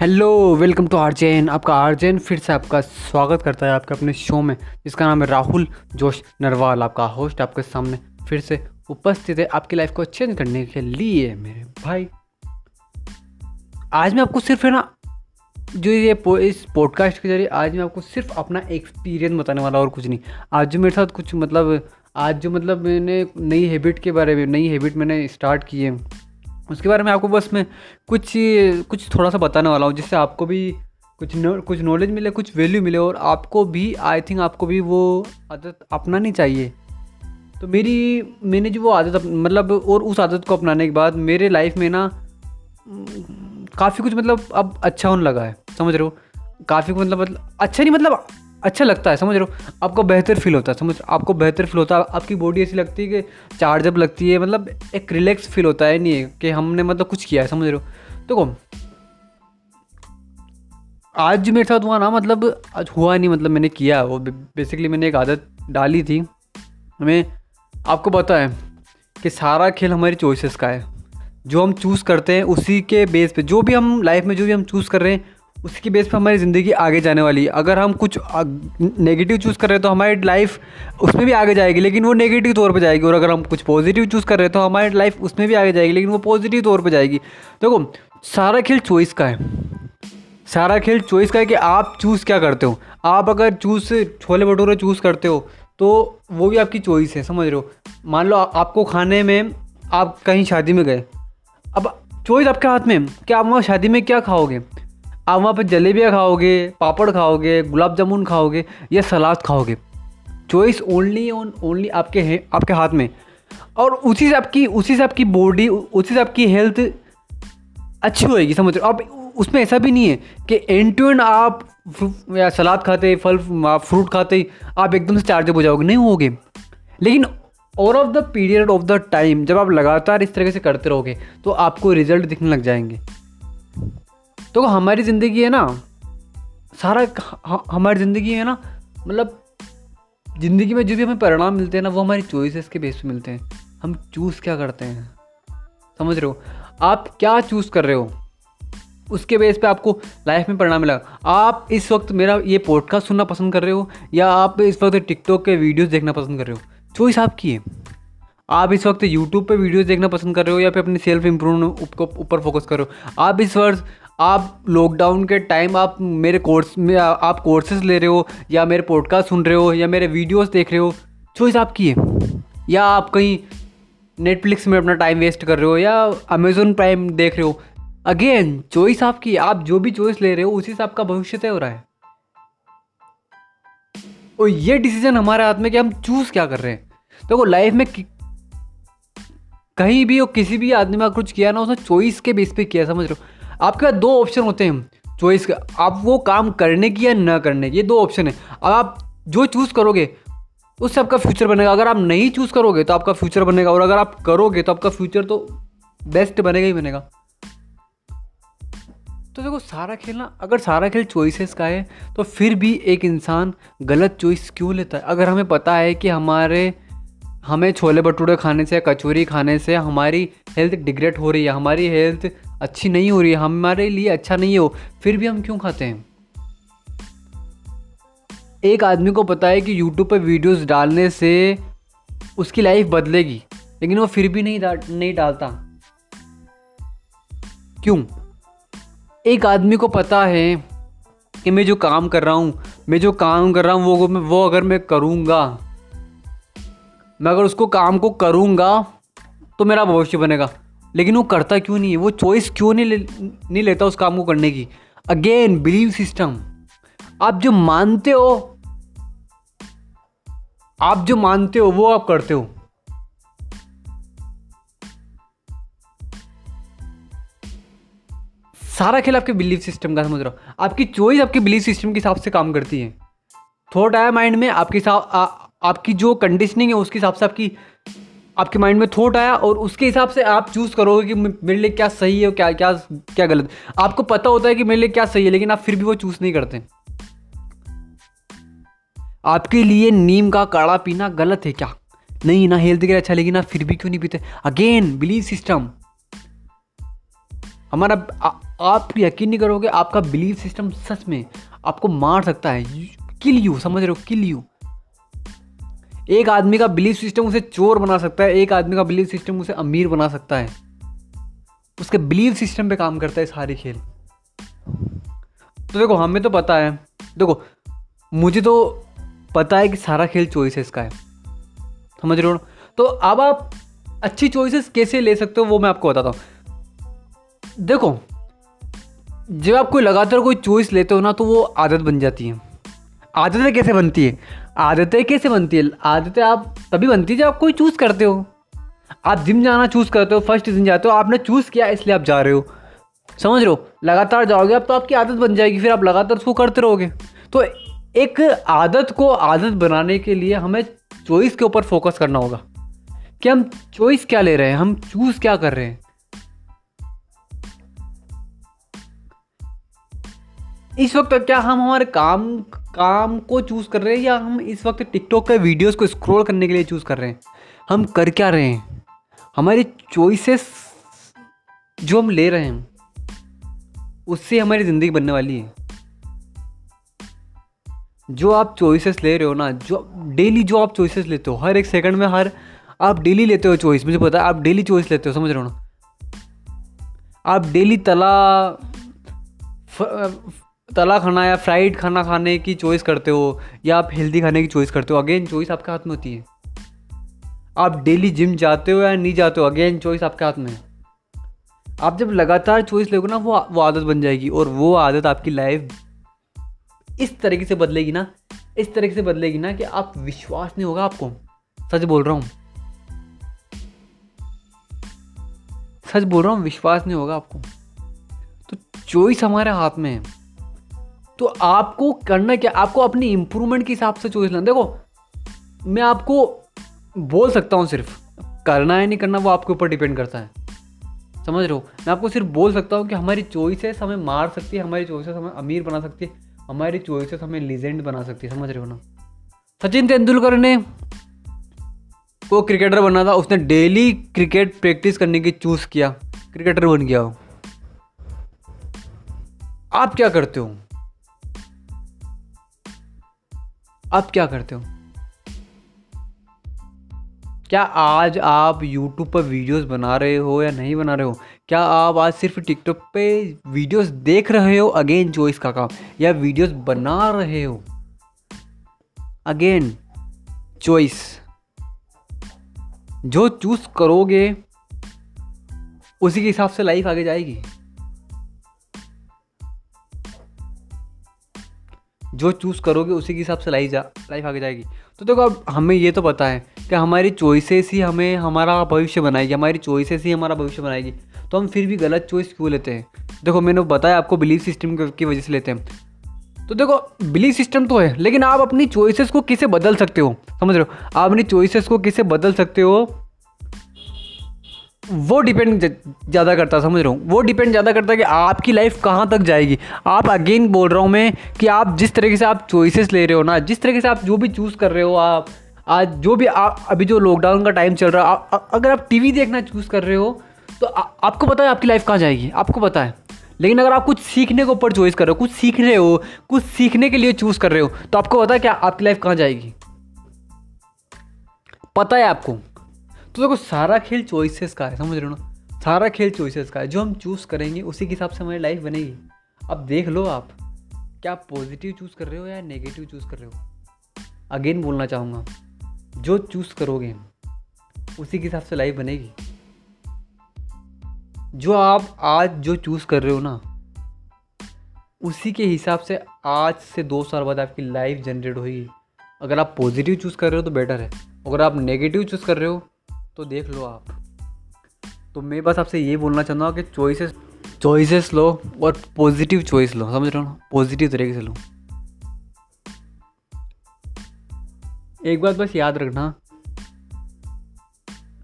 Hello welcome to आरजेन आपका आरजेन फिर से आपका स्वागत करता है आपके अपने शो में जिसका नाम है राहुल जोश नरवाल। आपका होस्ट आपके सामने फिर से उपस्थित है आपकी लाइफ को चेंज करने के लिए मेरे भाई। आज मैं आपको सिर्फ़ है ना जो ये पो, इस पॉडकास्ट के ज़रिए आज मैं आपको सिर्फ़ अपना एक्सपीरियंस बताने वाला और कुछ नहीं। आज जो मेरे साथ कुछ मतलब आज जो मतलब मैंने नई हैबिट के बारे में नई हैबिट मैंने स्टार्ट की है उसके बारे में आपको बस मैं कुछ कुछ थोड़ा सा बताने वाला हूँ जिससे आपको भी कुछ नो, कुछ नॉलेज मिले कुछ वैल्यू मिले और आपको भी आई थिंक आपको भी वो आदत अपनानी चाहिए। तो मेरी मैंने जो वो आदत मतलब और उस आदत को अपनाने के बाद मेरे लाइफ में ना काफ़ी कुछ मतलब अब अच्छा होने लगा है समझ रहे हो? काफ़ी मतलब मतलब अच्छा नहीं मतलब अच्छा लगता है, समझ रहे हो? आपको बेहतर फील होता है, समझ आपको बेहतर फील होता है, आपकी बॉडी ऐसी लगती है कि चार्जअप लगती है मतलब एक रिलैक्स फील होता है, नहीं कि हमने मतलब कुछ किया है, समझ रहे हो? देखो, आज मेरे साथ हुआ ना मतलब आज हुआ नहीं मतलब मैंने किया, वो बेसिकली मैंने एक आदत डाली थी। हमें आपको पता है कि सारा खेल हमारी चॉइसेस का है। जो हम चूज़ करते हैं उसी के बेस पे, जो भी हम लाइफ में जो भी हम चूज़ कर रहे हैं उसकी बेस पर हमारी ज़िंदगी आगे जाने वाली है। अगर हम कुछ नेगेटिव चूज़ कर रहे हैं तो हमारी लाइफ उसमें भी आगे जाएगी, लेकिन वो नेगेटिव तौर पे जाएगी। और अगर हम कुछ पॉजिटिव चूज़ कर रहे हैं तो हमारी लाइफ उसमें भी आगे जाएगी, लेकिन वो पॉजिटिव तौर पे जाएगी। देखो, सारा खेल चॉइस का है। सारा खेल चॉइस का है कि आप चूज़ क्या करते हो। आप अगर चूज़ छोले भटूरे चूज़ करते हो तो वो भी आपकी चॉइस है, समझ रहे हो? मान लो आपको खाने में आप कहीं शादी में गए। अब चॉइस आपके हाथ में कि आप वहाँ शादी में क्या खाओगे? आप वहाँ पर जलेबियाँ खाओगे, पापड़ खाओगे, गुलाब जामुन खाओगे, या सलाद खाओगे। चॉइस ओनली ऑन ओनली आपके है, आपके हाथ में। और उसी से आपकी, उसी से आपकी बॉडी उसी से आपकी हेल्थ अच्छी होएगी, समझ रहे अब उसमें ऐसा भी नहीं है कि एंड टू एंड आप या सलाद खाते, फल फ्रूट खाते, आप एकदम से चार्जअप हो जाओगे। नहीं होगे। लेकिन over of the period of the time जब आप लगातार इस तरीके से करते रहोगे तो आपको रिज़ल्ट दिखने लग जाएँगे। तो हमारी ज़िंदगी है ना, सारा हमारी ज़िंदगी है ना मतलब ज़िंदगी में जो भी हमें परिणाम मिलते हैं ना, वो हमारी चॉइसेस के बेस पे मिलते हैं। हम चूज़ क्या करते हैं? समझ रहे हो? आप क्या चूज़ कर रहे हो? उसके बेस पे आपको लाइफ में परिणाम मिला। आप इस वक्त मेरा ये पॉडकास्ट सुनना पसंद कर रहे हो, या आप इस वक्त टिकटॉक के वीडियोस देखना पसंद कर रहे हो? चॉइस आपकी है। आप इस वक्त यूट्यूब पे वीडियोस देखना पसंद कर रहे हो, या फिर अपनी सेल्फ इम्प्रूवमेंट ऊपर फोकस कर रहे हो? आप इस वर्ष आप लॉकडाउन के टाइम आप मेरे कोर्स में, आप कोर्सेज ले रहे हो, या मेरे पॉडकास्ट सुन रहे हो, या मेरे वीडियोस देख रहे हो चॉइस आपकी है। या आप कहीं नेटफ्लिक्स में अपना टाइम वेस्ट कर रहे हो, या अमेजोन प्राइम देख रहे हो। अगेन चॉइस आपकी आप जो भी चॉइस ले रहे हो, उसी से आपका भविष्य तय हो रहा है। और ये डिसीज़न हमारे हाथ में कि हम चूज़ क्या कर रहे हैं। देखो तो लाइफ में कहीं भी हो किसी भी आदमी में कुछ किया ना, उसने चॉइस के बेस पे किया, समझ रहे हो। आपके पास दो ऑप्शन होते हैं चॉइस आप वो काम करने की या ना करने की, ये दो ऑप्शन है। अब आप जो चूज़ करोगे उससे आपका फ्यूचर बनेगा। अगर आप नहीं चूज़ करोगे तो आपका फ्यूचर बनेगा। और अगर आप करोगे तो आपका फ्यूचर तो बेस्ट बनेगा ही बनेगा। तो देखो, सारा खेल ना अगर सारा खेल चॉइसेस का है तो फिर भी एक इंसान गलत चॉइस क्यों लेता है? अगर हमें पता है कि हमारे हमें छोले भटूरे खाने से, कचौरी खाने से हमारी हेल्थ डिग्रेड हो रही है, हमारी हेल्थ अच्छी नहीं हो रही है, हमारे लिए अच्छा नहीं हो फिर भी हम क्यों खाते हैं? एक आदमी को पता है कि यूट्यूब पर वीडियोस डालने से उसकी लाइफ बदलेगी, लेकिन वो फिर भी नहीं नहीं डालता। क्यों? एक आदमी को पता है कि मैं जो काम कर रहा हूँ, मैं जो काम कर रहा हूँ, वो वो अगर मैं करूँगा मैं अगर उसको काम को करूँगा तो मेरा भविष्य बनेगा। लेकिन वो करता क्यों नहीं है? वो चॉइस क्यों नहीं ले, नहीं लेता उस काम को करने की? अगेन बिलीव सिस्टम आप जो मानते हो, आप जो मानते हो, वो आप करते हो। सारा खेल आपके बिलीफ सिस्टम का, समझ रहा हो? आपकी चॉइस आपके बिलीफ सिस्टम के हिसाब से काम करती है। थॉट आया माइंड में, आपके हिसाब आपकी जो कंडीशनिंग है, उसके हिसाब से आपकी, आपके माइंड में थॉट आया और उसके हिसाब से आप चूज़ करोगे कि मेरे लिए क्या सही है और क्या क्या क्या गलत आपको पता होता है कि मेरे लिए क्या सही है, लेकिन आप फिर भी वो चूज़ नहीं करते। आपके लिए नीम का काढ़ा पीना गलत है क्या? नहीं, ना हेल्थ के लिए अच्छा लेकिन आप फिर भी क्यों नहीं पीते? अगेन बिलीव सिस्टम हमारा आप यकीन नहीं करोगे, आपका बिलीव सिस्टम सच में आपको मार सकता है। किल यू समझ रहे हो? किल यू एक आदमी का बिलीव सिस्टम उसे चोर बना सकता है, एक आदमी का बिलीव सिस्टम उसे अमीर बना सकता है। उसके बिलीव सिस्टम पे काम करता है सारी खेल। तो देखो, हमें तो पता है, देखो, मुझे तो पता है कि सारा खेल चॉइसेस का है। समझ रहे हो तो अब आप अच्छी चॉइसेस कैसे ले सकते हो, वो मैं आपको बताता हूँ। देखो, जब आप कोई लगातार कोई चॉइस लेते हो ना तो वो आदत बन जाती है। आदतें कैसे बनती है? आदतें कैसे बनती है? आदतें आप तभी बनती है जब आप कोई चूज़ करते हो। आप जिम जाना चूज़ करते हो फ़र्स्ट दिन जाते हो, आपने चूज़ किया, इसलिए आप जा रहे हो। समझ रहे हो? लगातार जाओगे आप तो आपकी आदत बन जाएगी, फिर आप लगातार उसको करते रहोगे। तो एक आदत को आदत बनाने के लिए हमें चॉइस के ऊपर फोकस करना होगा। कि हम चॉइस क्या ले रहे हैं? हम चूज़ क्या कर रहे हैं? इस वक्त क्या हम हमारे काम काम को चूज़ कर रहे हैं या हम इस वक्त टिकटॉक के वीडियोस को स्क्रॉल करने के लिए चूज़ कर रहे हैं? हम कर क्या रहे हैं? हमारी चॉइसेस जो हम ले रहे हैं, उससे हमारी ज़िंदगी बनने वाली है। जो आप चॉइसेस ले रहे हो ना, जो डेली जो आप चॉइसेस लेते हो, हर एक सेकंड में हर, आप डेली लेते हो चॉइस मुझे पता है, आप डेली चॉइस लेते हो, समझ रहे हो ना? आप डेली तला तला खाना या फ्राइड खाना खाने की चॉइस करते हो, या आप हेल्दी खाने की चॉइस करते हो? अगेन चॉइस आपके हाथ में होती है। आप डेली जिम जाते हो या नहीं जाते हो? अगेन चॉइस आपके हाथ में है। आप जब लगातार चॉइस लोगे ना, वो वो आदत बन जाएगी, और वो आदत आपकी लाइफ इस तरीके से बदलेगी ना, इस तरीके से बदलेगी ना कि आप विश्वास नहीं होगा आपको। सच बोल रहा हूँ। सच बोल रहा हूँ, विश्वास नहीं होगा आपको। तो चॉइस हमारे हाथ में है। तो आपको करना क्या? आपको अपनी इंप्रूवमेंट के हिसाब से चॉइस लेना। देखो, मैं आपको बोल सकता हूँ सिर्फ़, करना है, नहीं करना, वो आपके ऊपर डिपेंड करता है। समझ रहे हो? मैं आपको सिर्फ़ बोल सकता हूँ कि हमारी चॉइसेस हमें मार सकती है, हमारी चॉइसेस हमें अमीर बना सकती है, हमारी चॉइसेस हमें लीजेंड बना सकती है, समझ रहे हो ना? सचिन तेंदुलकर ने वो क्रिकेटर बना था, उसने डेली क्रिकेट प्रैक्टिस करने की चूज़ किया। क्रिकेटर बन गया हो आप क्या करते हो? आप क्या करते हो? क्या आज आप YouTube पर वीडियोस बना रहे हो या नहीं बना रहे हो? क्या आप आज सिर्फ़ टिकटॉक पे वीडियोस देख रहे हो अगेन चॉइस का काम या वीडियोस बना रहे हो? अगेन चॉइस जो चूज़ करोगे, उसी के हिसाब से लाइफ आगे जाएगी। जो चूज़ करोगे उसी के हिसाब से लाइफ जा लाइफ आगे जाएगी। तो देखो अब हमें ये तो पता है कि हमारी चॉइसेस ही हमें हमारा भविष्य बनाएगी, हमारी चॉइसेस ही हमारा भविष्य बनाएगी। तो हम फिर भी गलत चॉइस क्यों लेते हैं? देखो मैंने बताया आपको बिलीफ सिस्टम की वजह से लेते हैं। तो देखो बिलीफ सिस्टम तो है, लेकिन आप अपनी चॉइसेस को किसे बदल सकते हो? समझ रहे हो? आप अपनी चॉइसेस को किसे बदल सकते हो? वो डिपेंड ज़्यादा करता समझ रहा हूँ? वो डिपेंड ज़्यादा करता है कि आपकी लाइफ कहाँ तक जाएगी। आप अगेन बोल रहा हूँ मैं कि आप जिस तरीके से आप चॉइसेस ले रहे हो ना जिस तरीके से आप जो भी चूज़ कर रहे हो आप आज जो भी आप अभी जो लॉकडाउन का टाइम चल रहा है अगर आप टीवी देखना चूज़ कर रहे हो तो आ, आपको पता है आपकी लाइफ कहाँ जाएगी। आपको पता है। लेकिन अगर आप कुछ सीखने के ऊपर चॉइस कर रहे हो कुछ सीख रहे हो कुछ सीखने के लिए चूज़ कर रहे हो तो आपको पता है क्या आपकी लाइफ कहाँ जाएगी। पता है आपको। तो देखो, सारा खेल चॉइसेस का है, समझ रहे हो ना? सारा खेल चॉइसेस का है। जो हम चूज़ करेंगे, उसी के हिसाब से हमारी लाइफ बनेगी। अब देख लो आप, क्या पॉजिटिव चूज़ कर रहे हो या नेगेटिव चूज़ कर रहे हो? अगेन बोलना चाहूँगा, जो चूज़ करोगे, उसी के हिसाब से लाइफ बनेगी। जो आप आज जो चूज़ कर रहे हो ना, उसी के हिसाब से आज से दो साल बाद आपकी लाइफ जनरेट होगी अगर आप पॉजिटिव चूज़ कर रहे हो तो बेटर है। अगर आप नेगेटिव चूज़ कर रहे हो तो देख लो आप। तो मैं बस आपसे ये बोलना चाहता हूँ कि चॉइसेस चॉइसेस लो और पॉजिटिव चॉइस लो, समझ रहे हो ना? पॉजिटिव तरीके से लो। एक बात बस याद रखना।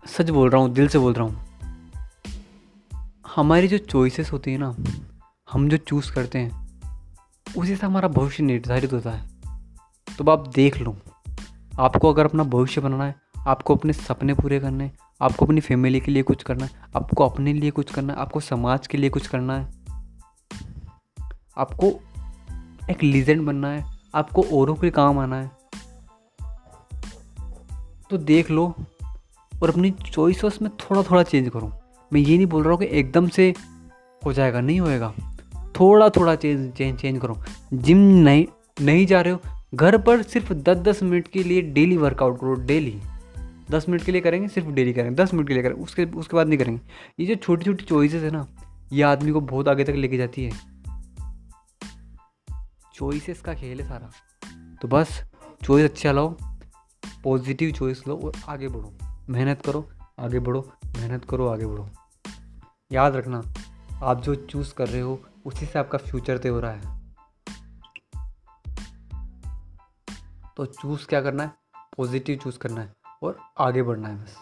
सच बोल रहा हूँ, दिल से बोल रहा हूँ। हमारी जो चॉइसेस होती है ना, हम जो चूज़ करते हैं, उसी से हमारा भविष्य निर्धारित होता है। तो आप देख लो। आपको अगर अपना भविष्य बनाना है आपको अपने सपने पूरे करने हैं, आपको अपनी फैमिली के लिए कुछ करना है, आपको अपने लिए कुछ करना है, आपको समाज के लिए कुछ करना है। आपको एक लीजेंड बनना है, आपको औरों के काम आना है। तो देख लो और अपनी चॉइसेस में थोड़ा थोड़ा चेंज करो। मैं ये नहीं बोल रहा हूँ कि एकदम से हो जाएगा, नहीं होएगा। थोड़ा थोड़ा चेंज चेंज चेंज करो। जिम नहीं नहीं जा रहे हो, घर पर सिर्फ़ दस दस मिनट के लिए डेली वर्कआउट करो डेली दस मिनट के लिए करेंगे, सिर्फ़ डेली करेंगे, दस मिनट के लिए करेंगे, उसके उसके बाद नहीं करेंगे। ये जो छोटी छोटी चॉइसेस है ना, ये आदमी को बहुत आगे तक लेके जाती है। चॉइसेस का खेल है सारा। तो बस चॉइस अच्छा लाओ पॉजिटिव चॉइस लो और आगे बढ़ो। मेहनत करो, आगे बढ़ो, मेहनत करो, आगे बढ़ो। याद रखना, आप जो चूज़ कर रहे हो, उसी से आपका फ्यूचर तय हो रहा है। तो चूज़ क्या करना है? पॉजिटिव चूज़ करना है। और आगे बढ़ना है बस।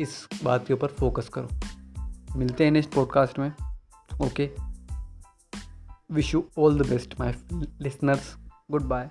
इस बात के ऊपर फोकस करो। मिलते हैं नेक्स्ट पॉडकास्ट में। Okay wish you all the best my listeners goodbye